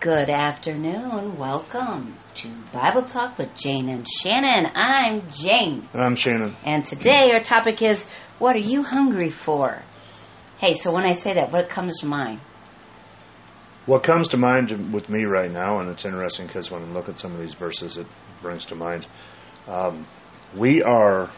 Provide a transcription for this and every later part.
Good afternoon. Welcome to Bible Talk with Jane and Shannon. I'm Jane. I'm Shannon. And today our topic is What are you hungry for? Hey, so when I say that, what comes to mind? What comes to mind with me right now, and it's interesting because when I look at some of these verses, it brings to mind. Um, we are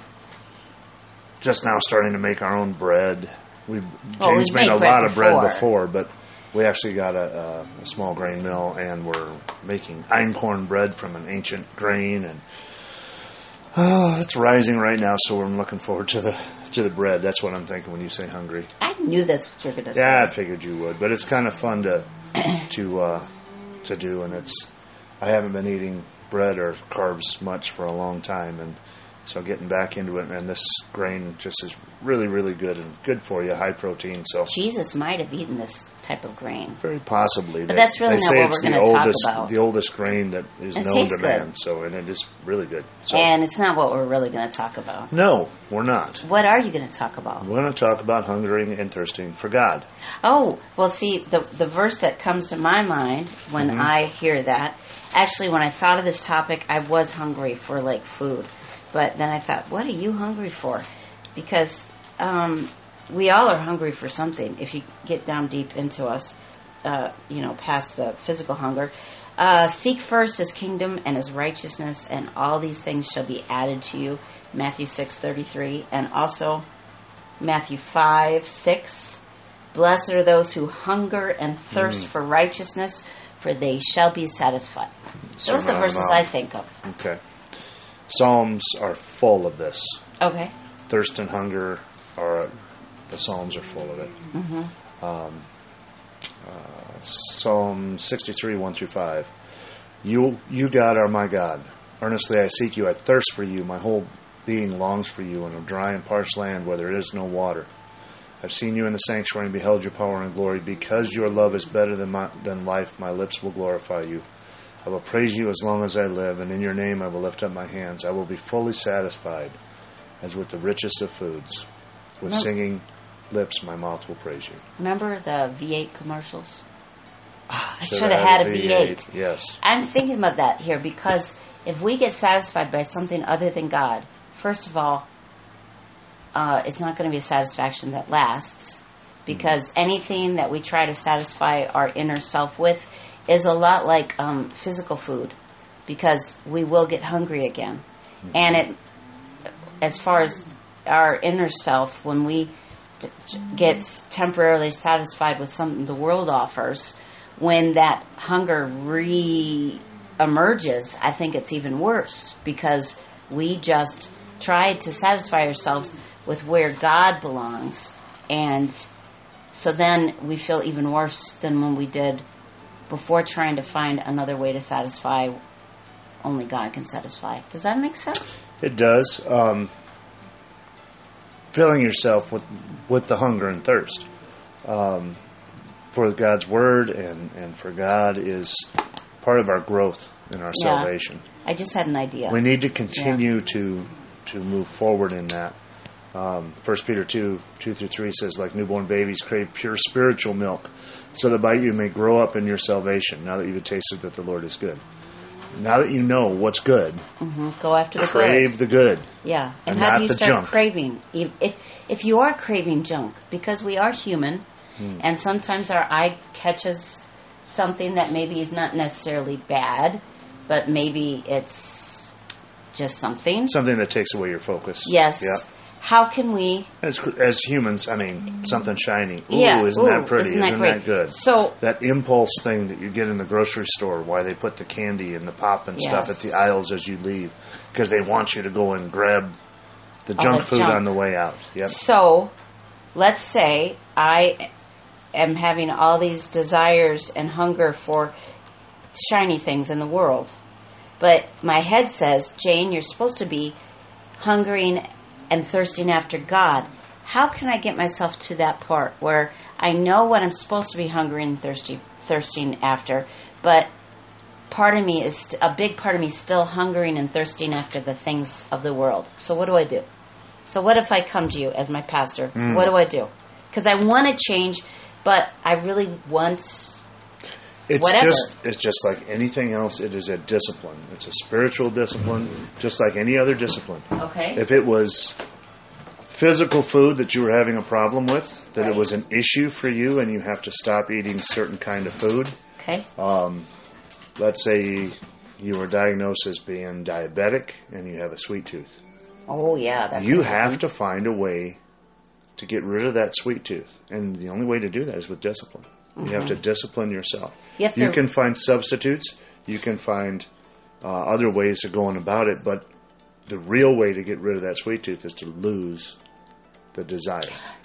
just now starting to make our own bread. We've Well, Jane's made a bread lot of bread before, but we actually got a, a, a small grain mill, and we're making einkorn bread from an ancient grain, and oh, it's rising right now. So I'm looking forward to the to the bread. That's what I'm thinking when you say hungry. I knew that's what you were going to say Yeah, I figured you would, but it's kind of fun to to uh, to do, and it's I haven't been eating bread or carbs much for a long time, and so getting back into it, and this grain just is really, really good and good for you, high protein. So Jesus might have eaten this type of grain. very possibly, But that's really they not what we're the gonna talk oldest, about. the oldest grain that is It known to good. man. So, and it is really good. So, And it's not what we're really going to talk about. no, we're not. What are you going to talk about? We're going to talk about hungering and thirsting for God. Oh, well, see, the the verse that comes to my mind when Mm-hmm. I hear that, actually, when I thought of this topic, I was hungry for like food, but then I thought, what are you hungry for? Because um, we all are hungry for something. If you get down deep into us, uh, you know, past the physical hunger. Uh, Seek first his kingdom and his righteousness, and all these things shall be added to you. Matthew six thirty three, and also Matthew five six. Blessed are those who hunger and thirst for righteousness, for they shall be satisfied. Those are the Sermon on the verses I think of. Okay. Psalms are full of this. Okay. thirst and hunger are the psalms are full of it. Mm-hmm. um, uh, psalm 63 1 through 5 you you god are my god. Earnestly i seek you. I thirst for you. My whole being longs for you in a dry and parched land where there is no water. I've seen you in the sanctuary and beheld your power and glory. Because your love is better than my, than life my lips will glorify you I will praise you as long as I live, and in your name I will lift up my hands. I will be fully satisfied as with the richest of foods. With No. singing lips, my mouth will praise you. Remember the V8 commercials? Ah, I Should should have had a V8. Yes. I'm thinking about that here because if we get satisfied by something other than God, first of all, uh, it's not going to be a satisfaction that lasts because anything that we try to satisfy our inner self with is a lot like um, physical food because we will get hungry again. And it, as far as our inner self, when we t- gets temporarily satisfied with something the world offers, when that hunger re emerges, I think it's even worse because we just tried to satisfy ourselves with where God belongs, and so then we feel even worse than when we did before trying to find another way to satisfy. Only God can satisfy. Does that make sense? It does. Um, filling yourself with, with the hunger and thirst um, for God's word and, and for God is part of our growth in our Yeah. salvation. I just had an idea. We need to continue to to move forward in that. Um, 1 Peter 2, 2 through 3 says, like newborn babies crave pure spiritual milk, so that by you may grow up in your salvation, now that you've tasted that the Lord is good. Now that you know what's good, hmm Go after the crave good. the good. Yeah, and, and how do you start junk. craving? If if- if you are craving junk, because we are human, Hmm. and sometimes our eye catches something that maybe is not necessarily bad, but maybe it's just something. Something that takes away your focus. yes. Yeah. How can we? As, as humans, I mean, something shiny. Ooh, yeah. isn't ooh, that pretty? Isn't that great? good? So that impulse thing that you get in the grocery store, why they put the candy and the pop and stuff at the aisles as you leave, because they want you to go and grab the All junk food junk. on the way out. Yep. So, let's say I am having all these desires and hunger for shiny things in the world. But my head says, Jane, you're supposed to be hungering and thirsting after God. How can I get myself to that part where I know what I'm supposed to be hungering and thirsty, thirsting after, but part of me is st- a big part of me still hungering and thirsting after the things of the world. So what do I do? So what if I come to you as my pastor? Mm. What do I do? Because I want to change, but I really want. It's whatever. just it's just like anything else. It is a discipline. It's a spiritual discipline, just like any other discipline. okay. If it was physical food that you were having a problem with, that Right. it was an issue for you, and you have to stop eating certain kind of food. okay. Um, Let's say you were diagnosed as being diabetic and you have a sweet tooth. Oh yeah. You have to find a way to get rid of that sweet tooth, and the only way to do that is with discipline. You have to discipline yourself. Mm-hmm. You have to- can find substitutes. You can find uh, other ways of going about it, but the real way to get rid of that sweet tooth is to lose the desire.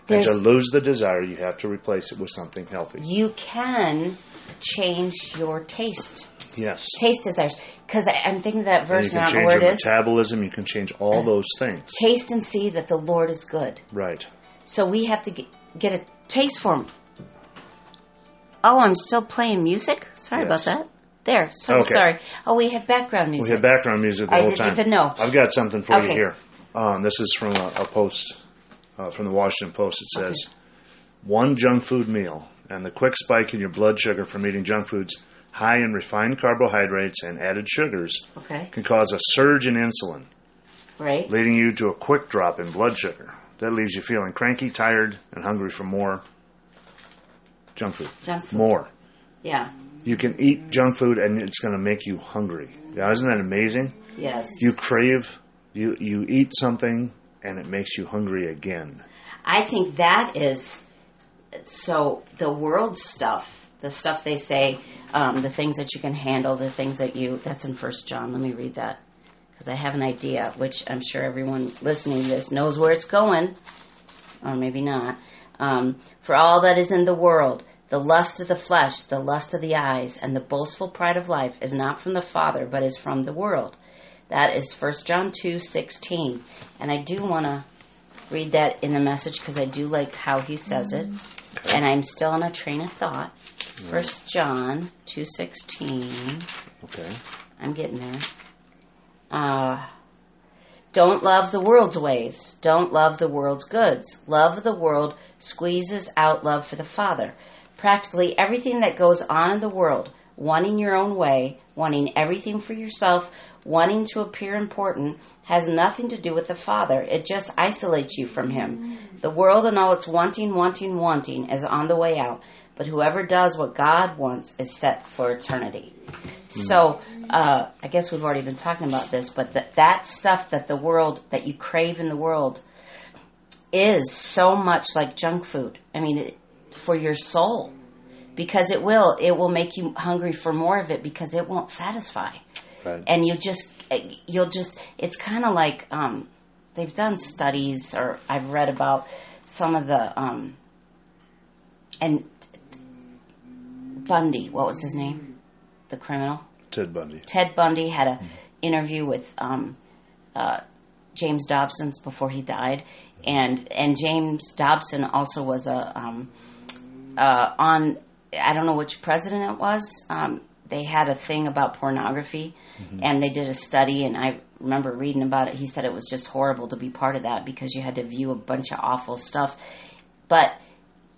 and to lose the desire, you have to replace it with something healthy. You can change your taste. Yes. Taste desires. Because I'm thinking that And verse. you can change your it is. metabolism. You can change all those things. Taste and see that the Lord is good. Right. So we have to get, get a taste for him. Oh, I'm still playing music? Sorry Yes. about that. There. So Okay. sorry. Oh, we had background music. We had background music the I whole didn't time. even know. I've got something for you here. Um, this is from a, a post uh, from the Washington Post. It says, "One junk food meal and the quick spike in your blood sugar from eating junk foods high in refined carbohydrates and added sugars Okay. can cause a surge in insulin, Right. leading you to a quick drop in blood sugar. That leaves you feeling cranky, tired, and hungry for more junk food. Junk food. More. Yeah. You can eat junk food and it's going to make you hungry. Yeah, isn't that amazing? Yes. You crave, you you eat something, and it makes you hungry again. I think that is so the world stuff, the stuff they say, um, the things that you can handle, the things that you. That's in First John. Let me read that because I have an idea, which I'm sure everyone listening to this knows where it's going, or maybe not. Um, For all that is in the world, the lust of the flesh, the lust of the eyes, and the boastful pride of life is not from the Father, but is from the world. That is First John two sixteen, and I do want to read that in the message because I do like how he says it, and I'm still on a train of thought. First John two sixteen. Okay. I'm getting there. Uh, don't love the world's ways. Don't love the world's goods. Love of the world squeezes out love for the Father. Practically everything that goes on in the world, wanting your own way, wanting everything for yourself, wanting to appear important, has nothing to do with the Father. It just isolates you from Him. Mm. The world and all its wanting, wanting, wanting is on the way out, but whoever does what God wants is set for eternity. Mm. So, uh, I guess we've already been talking about this, but that that stuff that the world, that you crave in the world, is so much like junk food. I mean, it, for your soul, because it will, it will make you hungry for more of it because it won't satisfy, Right. and you just, you'll just, it's kind of like um, they've done studies, or I've read about some of the, um, and Bundy, what was his name, the criminal. Ted Bundy. Ted Bundy had a interview with um, uh, James Dobson's before he died, and and James Dobson also was a um, uh, on I don't know which president it was. Um, they had a thing about pornography, and they did a study, and I remember reading about it. He said it was just horrible to be part of that because you had to view a bunch of awful stuff, but.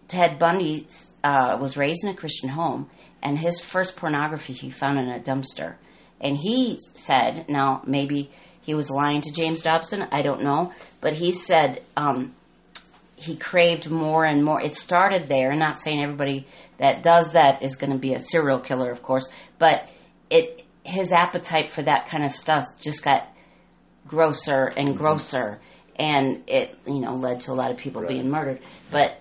Ted Bundy uh, was raised in a Christian home, and his first pornography he found in a dumpster. And he said, now maybe he was lying to James Dobson, I don't know, but he said um, he craved more and more. It started there. Not saying everybody that does that is going to be a serial killer, of course, but it his appetite for that kind of stuff just got grosser and grosser, and it you know led to a lot of people being murdered. But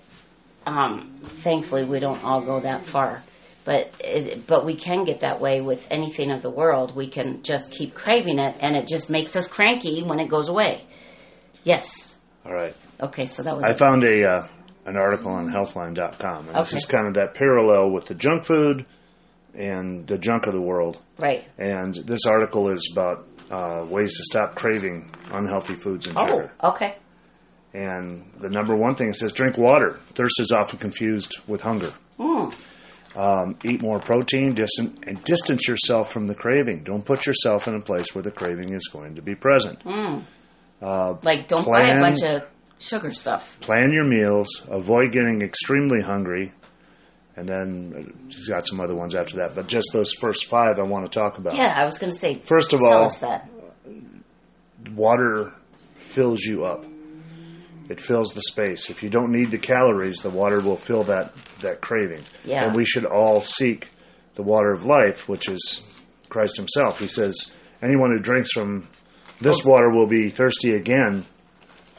um, thankfully, we don't all go that far. But it, but we can get that way with anything of the world. We can just keep craving it, and it just makes us cranky when it goes away. Yes. All right. Okay. So that was. I it. found a uh, an article on Healthline.com, and this Okay. is kind of that parallel with the junk food and the junk of the world. right. And this article is about uh, ways to stop craving unhealthy foods and Oh. sugar. Okay. And the number one thing it says drink water. Thirst is often confused with hunger. Mm. Um, eat more protein, distant, and distance yourself from the craving. Don't put yourself in a place where the craving is going to be present. Mm. like don't buy a bunch of sugar stuff. Plan your meals. Avoid getting extremely hungry, and then uh, he's got some other ones after that. But just those first five I want to talk about. Yeah, I was going to say. First of tell all- us that. water fills you up. It fills the space. If you don't need the calories, the water will fill that that craving. Yeah. And we should all seek the water of life, which is Christ Himself. He says, "Anyone who drinks from this water will be thirsty again."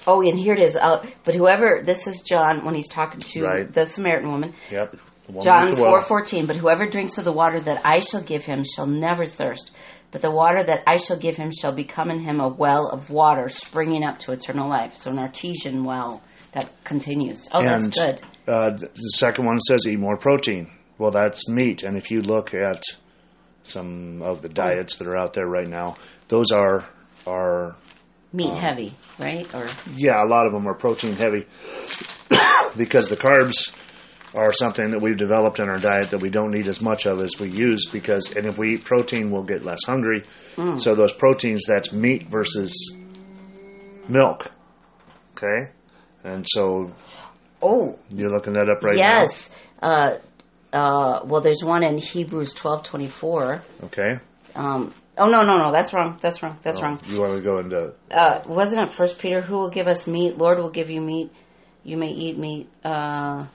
Oh, and here it is. Uh, but whoever this is John when he's talking to Right. the Samaritan woman. Yep. John four fourteen. But whoever drinks of the water that I shall give him shall never thirst. But the water that I shall give him shall become in him a well of water springing up to eternal life. So an artesian well that continues. Oh, that's good. Uh, the second one says eat more protein. Well, that's meat. And if you look at some of the diets that are out there right now, those are are Meat heavy, right? Or yeah, a lot of them are protein heavy because the carbs are something that we've developed in our diet that we don't need as much of as we use because and if we eat protein we'll get less hungry. So those proteins that's meat versus milk. Okay? And so oh, you're looking that up right now. yes. Uh, uh, well, there's one in Hebrews twelve twenty four. Okay. Um, oh no, no, no, that's wrong. That's wrong. That's wrong. You want to go into uh, wasn't it First Peter? Who will give us meat? Lord will give you meat. You may eat meat. Uh,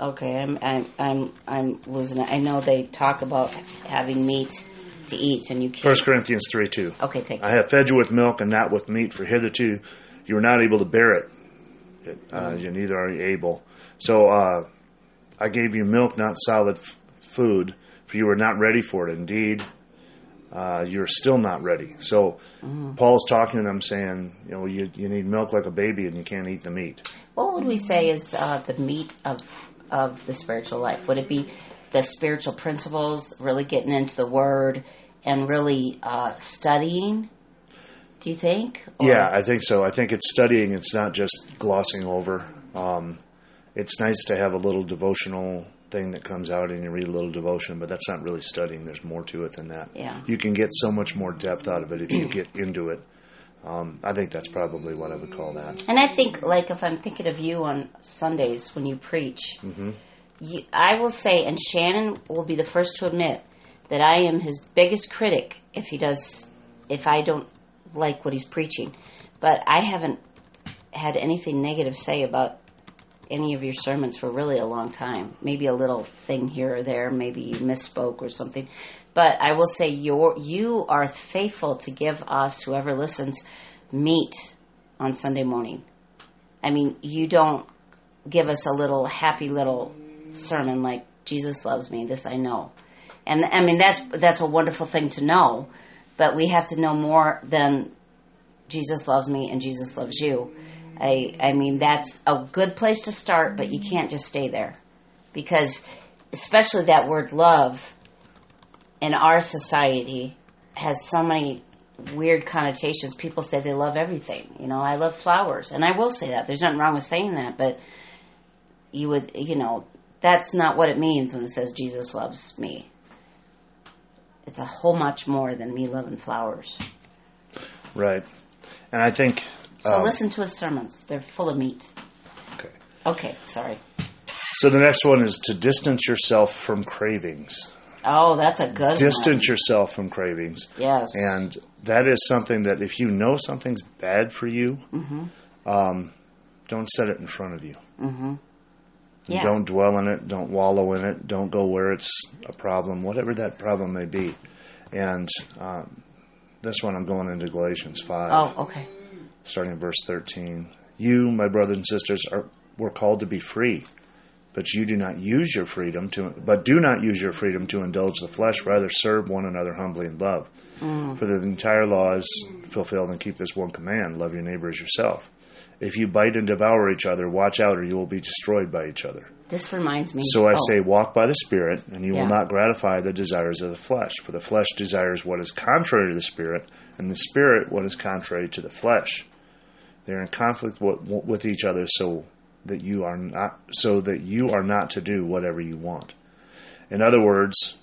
okay, I'm I'm I'm I'm losing it. I know they talk about having meat to eat, and you can't. 1 Corinthians 3 2. Okay, thank I have fed you with milk and not with meat, for hitherto you were not able to bear it. Uh, you neither are you able. So uh, I gave you milk, not solid f- food, for you were not ready for it. Indeed, uh, you're still not ready. So Paul's talking to them, saying, you know, you, you need milk like a baby, and you can't eat the meat. What would we say is uh, the meat of of the spiritual life? Would it be the spiritual principles, really getting into the Word, and really uh, studying? Do you think? Or- Yeah, I think so. I think it's studying. It's not just glossing over. Um, it's nice to have a little devotional thing that comes out and you read a little devotion, but that's not really studying. There's more to it than that. Yeah. You can get so much more depth out of it if you get into it. Um, I think that's probably what I would call that. And I think, like, if I'm thinking of you on Sundays when you preach, Mm-hmm. you, I will say, and Shannon will be the first to admit that I am his biggest critic if he does, if I don't like what he's preaching. But I haven't had anything negative say about any of your sermons for really a long time. Maybe a little thing here or there, maybe you misspoke or something. But I will say your you are faithful to give us, whoever listens, meat on Sunday morning. I mean, you don't give us a little happy little sermon like Jesus loves me, this I know. And I mean that's that's a wonderful thing to know, but we have to know more than Jesus loves me and Jesus loves you. I I mean that's a good place to start, but you can't just stay there. Because especially that word love in our society has so many weird connotations. People say they love everything. You know, I love flowers, and I will say that. There's nothing wrong with saying that, but you would, you know, that's not what it means when it says Jesus loves me. It's a whole much more than me loving flowers. Right. And I think. So um, listen to his sermons; they're full of meat. Okay. Okay, sorry. So the next one is to distance yourself from cravings. Oh, that's a good Distance yourself from cravings. Yes. And that is something that if you know something's bad for you, um, don't set it in front of you. Mm-hmm. Yeah. Don't dwell in it. Don't wallow in it. Don't go where it's a problem, whatever that problem may be. And um, this one, I'm going into Galatians 5, Oh, okay. starting in verse 13. You, my brothers and sisters, are were called to be free, but you do not use your freedom to. But do not use your freedom to indulge the flesh. Rather, serve one another humbly in love. Mm. For the entire law is fulfilled and keep this one command: love your neighbor as yourself. If you bite and devour each other, watch out, or you will be destroyed by each other. This reminds me. So I oh, say, walk by the Spirit, and you Yeah. will not gratify the desires of the flesh. For the flesh desires what is contrary to the Spirit, and the Spirit what is contrary to the flesh. They are in conflict with, with each other, so that you are not so that you are not to do whatever you want. In other words,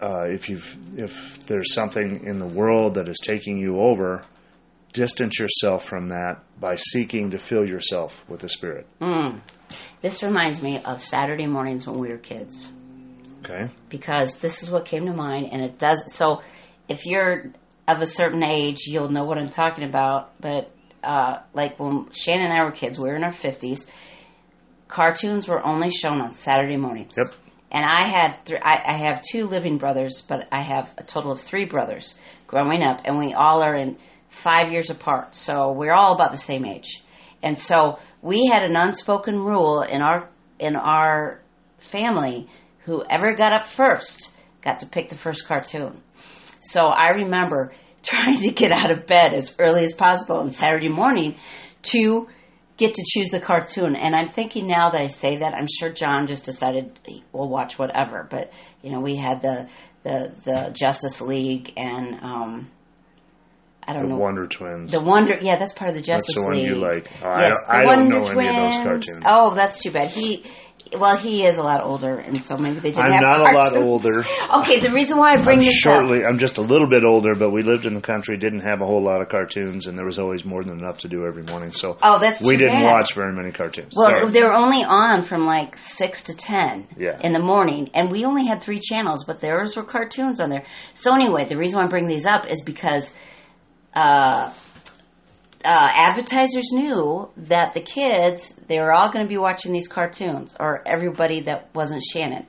uh, if you if there's something in the world that is taking you over, distance yourself from that by seeking to fill yourself with the Spirit. This reminds me of Saturday mornings when we were kids. Okay? because this is what came to mind and it does so if you're of a certain age you'll know what i'm talking about but uh, like when shannon and i were kids we were in our 50s cartoons were only shown on saturday mornings Yep. and i had th- I, I have two living brothers but i have a total of three brothers growing up and we all are in five years apart so we're all about the same age and so we had an unspoken rule in our in our family whoever got up first got to pick the first cartoon. So I remember trying to get out of bed as early as possible on Saturday morning to get to choose the cartoon. And I'm thinking now that I say that, I'm sure John just decided we'll watch whatever. But you know, we had the the, the Justice League and um, I don't The know Wonder Twins. the Wonder. Yeah, that's part of the Justice that's the one League. you like. Oh, I yes, don't- I don't know any of those cartoons. Oh, that's too bad. He. Well, he is a lot older, and so maybe they didn't I'm not a lot older. Okay, the reason why I bring I'm this shortly. up. I'm just a little bit older, but we lived in the country, didn't have a whole lot of cartoons, and there was always more than enough to do every morning. So Oh, that's we didn't bad. watch very many cartoons. Well, Sorry. they were only on from like six to ten Yeah. in the morning, and we only had three channels, but theirs were cartoons on there. So anyway, the reason why I bring these up is because uh, uh, advertisers knew that the kids they were all going to be watching these cartoons, or everybody that wasn't Shannon.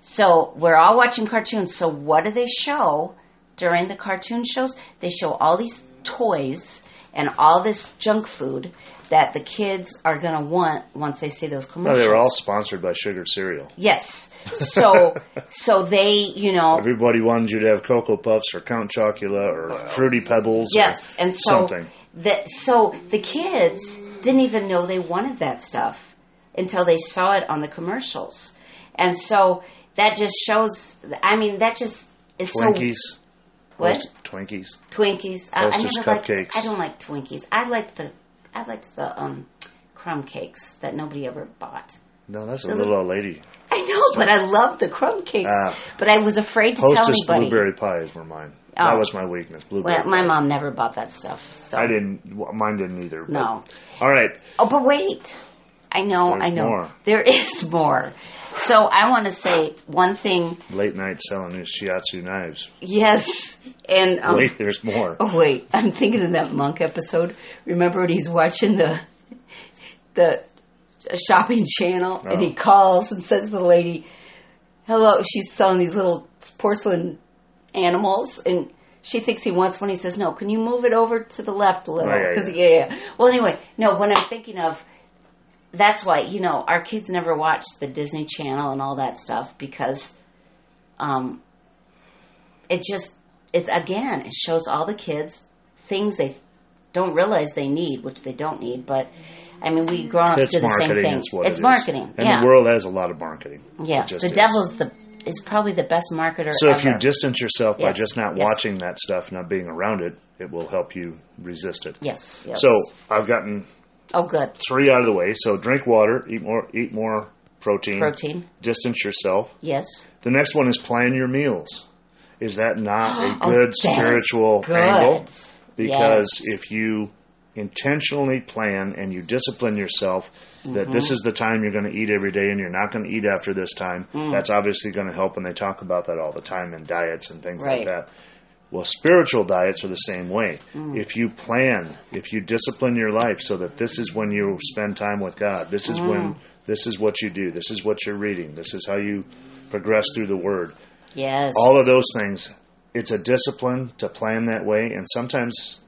So we're all watching cartoons. So what do they show during the cartoon shows? They show all these toys and all this junk food that the kids are going to want once they see those no, commercials. they were all sponsored by Sugar Cereal. Yes. So so they, you know, Everybody wanted you to have Cocoa Puffs or Count Chocula or Fruity Pebbles. or yes, and so something. that so the kids didn't even know they wanted that stuff until they saw it on the commercials. And so that just shows I mean that just is Twinkies. so what? Twinkies. Twinkies. I, I Hostess never liked. I don't like Twinkies. I like the I liked the um crumb cakes that nobody ever bought. No, that's a The little old lady. I know, but I love the crumb cakes. Ah. but I was afraid to tell anybody. blueberry pies were mine. That Oh. was my weakness. Blueberry. Well, my pies. mom never bought that stuff. So I didn't. Mine didn't either. but- No. All right. Oh, but wait. I know, There's I know. more. There is more. So I want to say one thing. Late night selling these shiatsu knives. Yes, and um, Wait, there's more. oh wait, I'm thinking of that monk episode. Remember when he's watching the the shopping channel and he Oh. calls and says to the lady, "Hello." She's selling these little porcelain animals and. She thinks he wants one. He says, "No, can you move it over to the left a little?" Oh, yeah, Because yeah. yeah, yeah. Well, anyway, no. When I'm thinking of that's why you know our kids never watched the Disney Channel and all that stuff because um, it just it's again it shows all the kids things they don't realize they need, which they don't need. But I mean, we grown up to do the same thing. It's what it's it marketing. And yeah, the world has a lot of marketing. yeah. The is. devil's the is probably the best marketer. So if you distance yourself by just not yes. watching that stuff, not being around it, it will help you resist it. yes, yes. So I've gotten oh, good three out of the way. So drink water, eat more, eat more protein, protein. distance yourself. Yes. The next one is plan your meals. Is that not a Oh, good is spiritual good. angle? Because Yes. if you intentionally plan and you discipline yourself that this Mm-hmm. is the time you're going to eat every day and you're not going to eat after this time, Mm. that's obviously going to help. And they talk about that all the time in diets and things Right. like that. Well, spiritual diets are the same way. Mm. If you plan, if you discipline your life so that this is when you spend time with God, this is Mm. when this is what you do, this is what you're reading, this is how you progress through the Word Yes. all of those things it's a discipline to plan that way and sometimes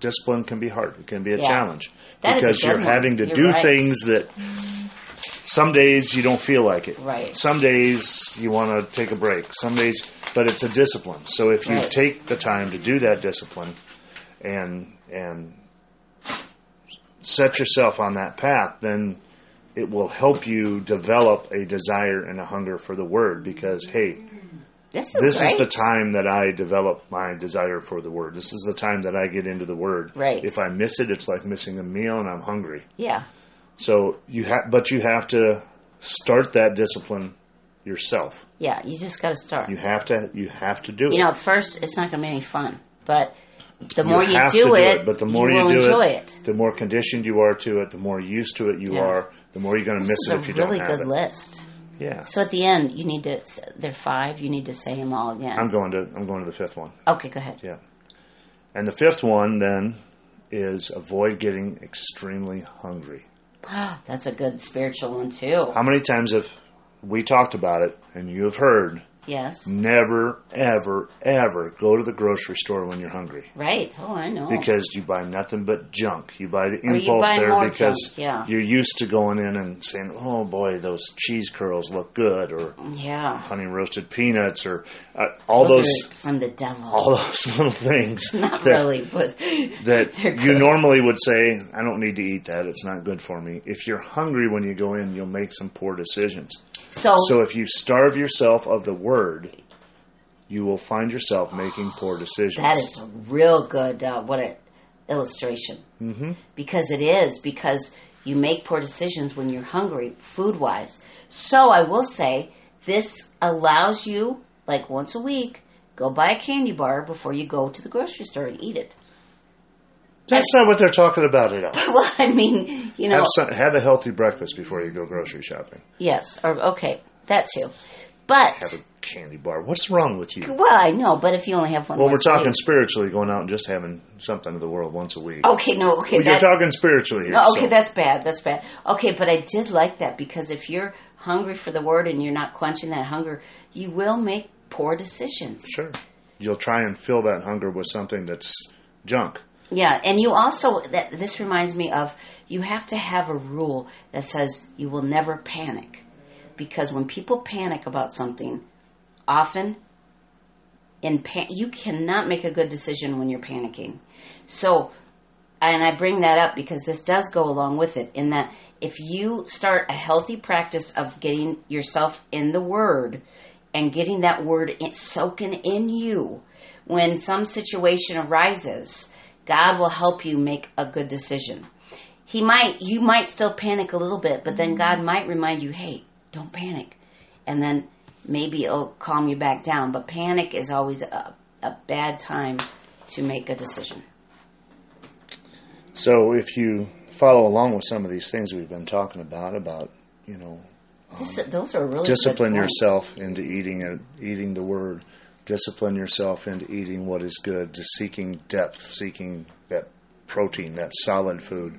discipline can be hard it can be a Yeah. challenge That a because good you're having to You're do right. things that some days you don't feel like it Right. some days you want to take a break some days but it's a discipline so if you Right. take the time to do that discipline and and set yourself on that path then it will help you develop a desire and a hunger for the word because hey this is this is the time that I develop my desire for the word. This is the time that I get into the word. Right. If I miss it, it's like missing a meal, and I'm hungry. Yeah. So you have, but you have to start that discipline yourself. Yeah. You just got to start. You have to, you have to do it. you know, at first it's not going to be any fun, but the more you, have do, to it, but the more you, will do enjoy it, it. the more conditioned you are to it, the more used to it you Yeah. are, the more you're going to miss it if you really don't have it. Really good list. Yeah, So at the end, you need to. There are five. You need to say them all again. I'm going to I'm going to the fifth one. okay, go ahead. Yeah, and the fifth one then is avoid getting extremely hungry. Wow, that's a good spiritual one too. How many times have we talked about it, and you have heard? yes. Never, ever, ever go to the grocery store when you're hungry. Right. Oh, I know. because you buy nothing but junk. You buy the impulse buy there because junk, yeah. you're used to going in and saying, "Oh boy, those cheese curls look good," or yeah. honey roasted peanuts, or uh, all Those, those, from the devil. all those little things Not that, really, but that you normally would say, "I don't need to eat that; it's not good for me." If you're hungry when you go in, you'll make some poor decisions. So, So if you starve yourself of the word, you will find yourself making poor decisions. that is a real good uh, what a illustration. Mm-hmm. Because it is because you make poor decisions when you're hungry, food wise. So I will say this allows you, like once a week, go buy a candy bar before you go to the grocery store and eat it. That's not what they're talking about at all. well, I mean, you know, Have, some, have a healthy breakfast before you go grocery shopping. yes, or okay, that too. But Have a candy bar. What's wrong with you? well, I know. But if you only have one, Well, we're once a talking week- spiritually, going out and just having something of the world once a week. Okay, no, okay, Well, you're talking spiritually here. No, okay, so- that's bad. That's bad. Okay, but I did like that because if you're hungry for the word and you're not quenching that hunger, you will make poor decisions. sure. You'll try and fill that hunger with something that's junk. Yeah, and you also that this reminds me of you have to have a rule that says you will never panic. Because when people panic about something, often in pan- you cannot make a good decision when you're panicking. So and I bring that up because this does go along with it in that if you start a healthy practice of getting yourself in the word and getting that word in, soaking in you when some situation arises, God will help you make a good decision. He might you might still panic a little bit, but then God might remind you, "Hey, don't panic." And then maybe it'll calm you back down, but panic is always a, a bad time to make a decision. So if you follow along with some of these things we've been talking about, about you know, This, those are really discipline yourself into eating it, eating the word. Discipline yourself into eating what is good, to seeking depth, seeking that protein, that solid food.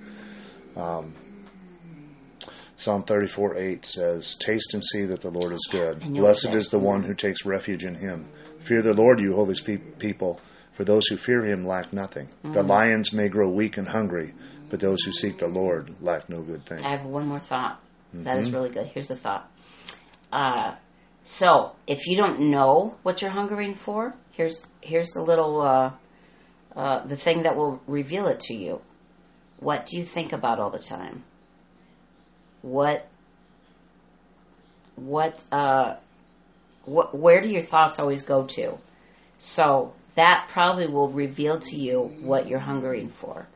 Um, Psalm 34 8 says, Taste and see that the Lord is good. Blessed is the one who takes refuge in him. Fear the Lord, you holy people, for those who fear him lack nothing. Mm. The lions may grow weak and hungry, but those who seek the Lord lack no good thing. I have one more thought. That Mm-hmm. is really good. Here's the thought. Uh, so, if you don't know what you're hungering for, here's here's the little uh, uh, the thing that will reveal it to you. What do you think about all the time? What what uh, what where do your thoughts always go to? So that probably will reveal to you what you're hungering for.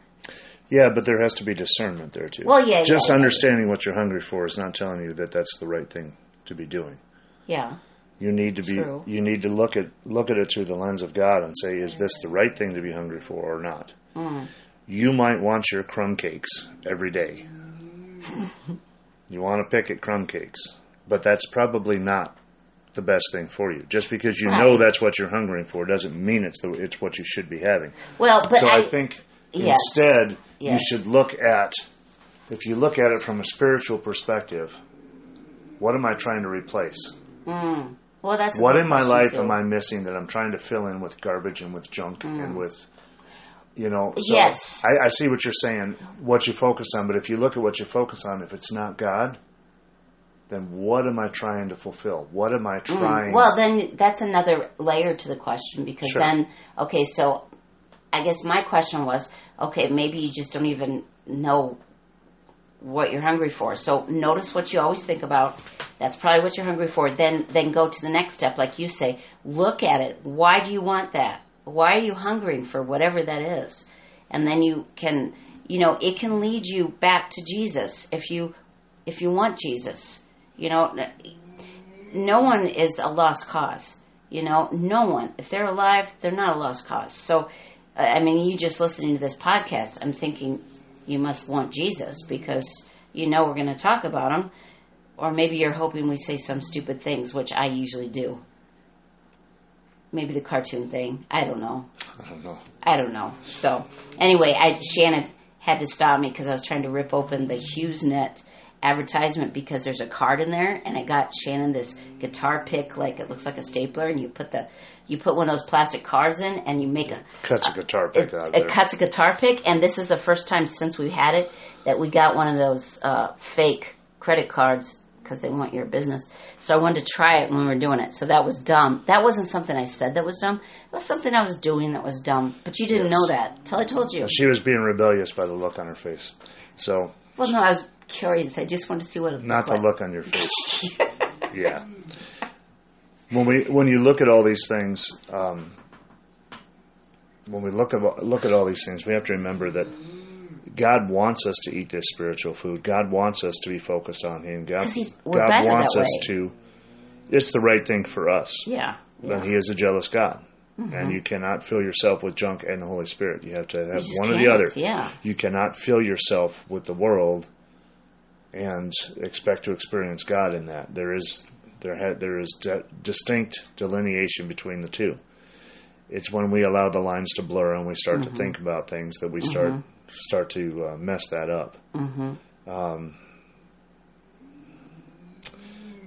Yeah, but there has to be discernment there too. Well, yeah, Just yeah, yeah. understanding what you're hungry for is not telling you that that's the right thing to be doing. Yeah. You need to be. True. You need to look at look at it through the lens of God and say, is this the right thing to be hungry for or not? Mm. You might want your crumb cakes every day. you want to pick at crumb cakes, but that's probably not the best thing for you. Just because you know that's what you're hungering for doesn't mean it's the it's what you should be having. Well, but so I, I, think yes. instead Yes. you should look at if you look at it from a spiritual perspective, what am I trying to replace? Mm. Well, that's What in my life too. am I missing that I'm trying to fill in with garbage and with junk and with you know so Mm. Yes. I, I see what you're saying, what you focus on, but if you look at what you focus on, if it's not God, then what am I trying to fulfill? What am I trying Mm. Well, then that's another layer to the question because Sure. then, okay, so I guess my question was, okay, maybe you just don't even know what you're hungry for. So notice what you always think about. That's probably what you're hungry for. Then, then go to the next step, like you say. Look at it. Why do you want that? Why are you hungering for whatever that is? And then you can, you know, it can lead you back to Jesus if you, if you want Jesus. You know, no one is a lost cause. You know, no one. If they're alive, they're not a lost cause. So I mean, you just listening to this podcast, I'm thinking you must want Jesus because you know we're going to talk about him. Or maybe you're hoping we say some stupid things, which I usually do. Maybe the cartoon thing. I don't know. I don't know. I don't know. So anyway, I Shannon had to stop me because I was trying to rip open the HughesNet advertisement because there's a card in there, and I got Shannon this guitar pick, like it looks like a stapler, and you put the you put one of those plastic cards in, and you make a Cuts a guitar pick out of it there. cuts a guitar pick, and this is the first time since we've had it that we got one of those uh, fake credit cards because they want your business. So I wanted to try it when we were doing it. So that was dumb. That wasn't something I said that was dumb. It was something I was doing that was dumb. But you didn't Yes. know that until I told you. She was being rebellious by the look on her face. So, Well, no, I was curious. I just want to see what it not the like. look on your face. yeah. When we when you look at all these things, um, when we look at look at all these things, we have to remember that God wants us to eat this spiritual food. God wants us to be focused on Him. God, 'Cause he's- we're God wants us to. It's the right thing for us. Yeah. Then He is a jealous God, and you cannot fill yourself with junk and the Holy Spirit. You have to have Mm-hmm. one or the other. yeah. You cannot fill yourself with the world and expect to experience God in that. There is there ha- there is di- distinct delineation between the two. It's when we allow the lines to blur and we start Mm-hmm. to think about things that we start start to uh, mess that up. Mm-hmm. Um,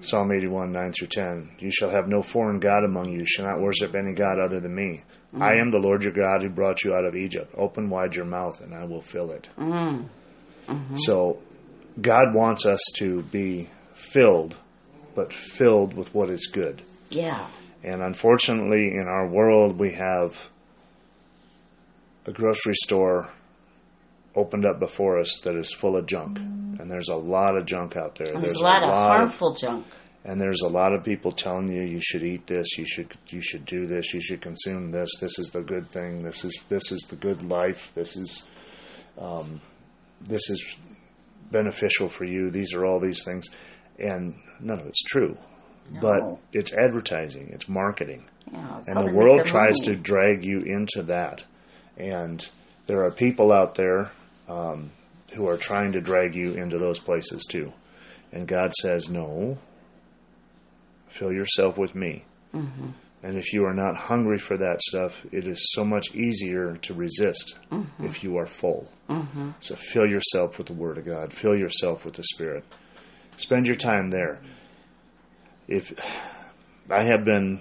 Psalm 81, 9 through 10. You shall have no foreign God among you. You shall not worship any God other than me. Mm-hmm. I am the Lord your God who brought you out of Egypt. Open wide your mouth, and I will fill it. Mm-hmm. So, God wants us to be filled, but filled with what is good. Yeah. And unfortunately, in our world, we have a grocery store opened up before us that is full of junk. And there's a lot of junk out there. And there's, a lot of harmful junk. and there's a lot of people telling you you should eat this, you should you should do this, you should consume this. This is the good thing. This is this is the good life. This is um, this is beneficial for you. These are all these things, and none of it's true. But it's advertising, it's marketing, Yeah, it's and the world tries money. to drag you into that. And there are people out there um, who are trying to drag you into those places too. And God says, no, fill yourself with me. Mm-hmm. And if you are not hungry for that stuff, it is so much easier to resist Mm-hmm. if you are full. So fill yourself with the Word of God, fill yourself with the Spirit. Spend your time there. If I have been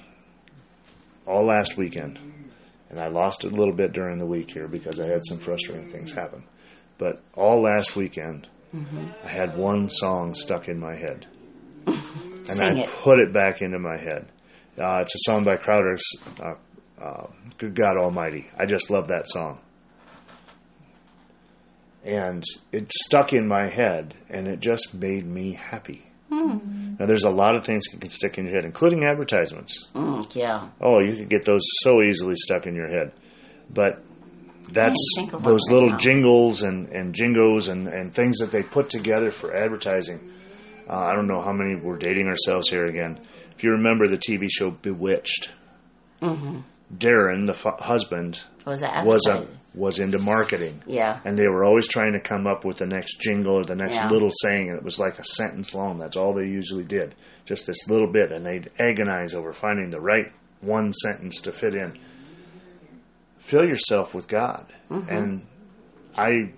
all last weekend, and I lost it a little bit during the week here because I had some frustrating things happen. But all last weekend, I had one song stuck in my head, and Sing I it. put it back into my head. Uh, it's a song by Crowder's uh, uh, "Good God Almighty." I just love that song, and it stuck in my head, and it just made me happy. Now, there's a lot of things that can stick in your head, including advertisements. Mm, yeah. Oh, you could get those so easily stuck in your head. But that's think of one those right little now. jingles and, and jingos and, and things that they put together for advertising. Uh, I don't know how many we're dating ourselves here again. If you remember the TV show Bewitched, Mm-hmm. Darrin, the fu- husband, Was was a, was into marketing. Yeah. And they were always trying to come up with the next jingle or the next Yeah. little saying, and it was like a sentence long. That's all they usually did, just this little bit, and they'd agonize over finding the right one sentence to fit in. Fill yourself with God, and I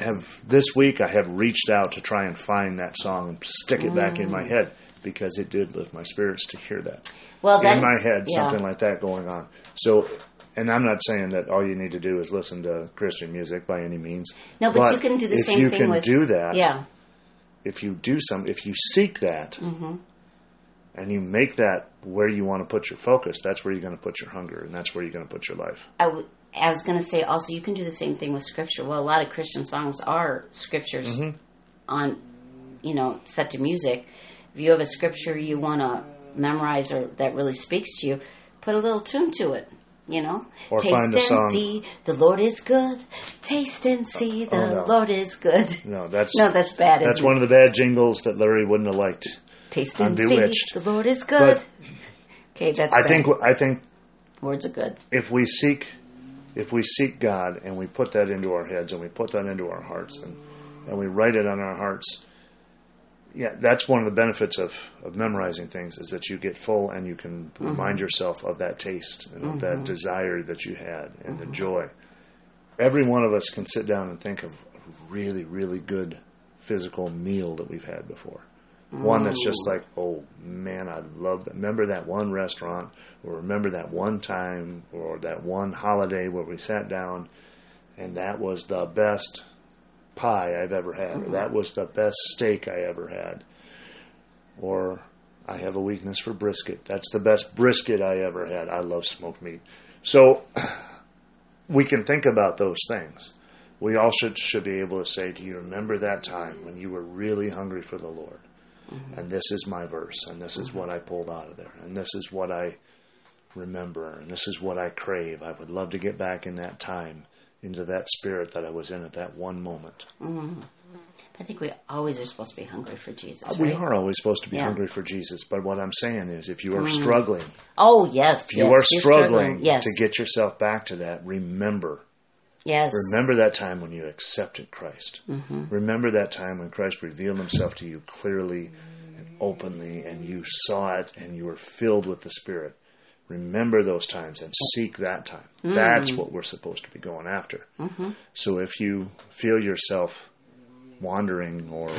have this week. I have reached out to try and find that song and stick it back in my head because it did lift my spirits to hear that Well, in my head yeah. something like that going on. So, and I'm not saying that all you need to do is listen to Christian music by any means. No, but you can do the same thing. if you can with- do that. Yeah. If you do some, if you seek that, Mm-hmm. and you make that where you want to put your focus, that's where you're going to put your hunger, and that's where you're going to put your life. I, w- I was going to say also you can do the same thing with scripture. Well, a lot of Christian songs are scriptures Mm-hmm. on, you know, set to music. If you have a scripture you want to memorize or that really speaks to you, put a little tune to it. You know, Or taste and see the Lord is good. Taste and see the Oh, no. Lord is good. No, that's No, that's bad. that's one of the bad jingles that Larry wouldn't have liked. Taste and bewitched. see the Lord is good. But okay, that's. I bad. think I think words are good. if we seek if we seek God and we put that into our heads and we put that into our hearts and, and we write it on our hearts, yeah, that's one of the benefits of, of memorizing things is that you get full and you can mm-hmm. remind yourself of that taste and of that mm-hmm. desire that you had and the mm-hmm. joy. Every one of us can sit down and think of a really, really good physical meal that we've had before. One that's just like, oh man, I love that. Remember that one restaurant, or remember that one time, or that one holiday where we sat down, and that was the best pie I've ever had, or mm-hmm. that was the best steak I ever had, or I have a weakness for brisket. That's the best brisket I ever had. I love smoked meat. So we can think about those things. We all should should be able to say, "Do you remember that time when you were really hungry for the Lord?" Mm-hmm. And this is my verse, and this is mm-hmm. what I pulled out of there, and this is what I remember, and this is what I crave. I would love to get back in that time, into that spirit that I was in at that one moment. Mm-hmm. I think we always are supposed to be hungry for Jesus. We are always supposed to be Yeah. hungry for Jesus, but what I'm saying is, if you are mm. struggling, Oh yes, if you yes, are you're struggling Yes, to get yourself back to that, remember yes. Remember that time when you accepted Christ. Mm-hmm. Remember that time when Christ revealed himself to you clearly and openly, and you saw it and you were filled with the Spirit. Remember those times and seek that time. Mm. That's what we're supposed to be going after. Mm-hmm. So if you feel yourself wandering or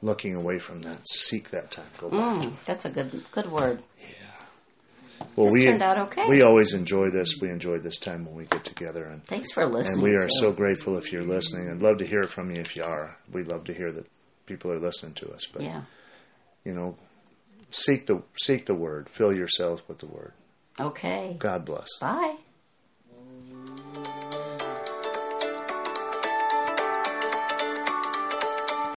looking away from that, seek that time. Go back. Mm, that's a good good word. Well, This we turned out okay. we always enjoy this. We enjoy this time when we get together and Thanks for listening. And we are too. so grateful if you're listening. I'd love to hear from you if you are. We'd love to hear that people are listening to us. But yeah. you know, seek the seek the word. Fill yourselves with the word. Okay. God bless. Bye.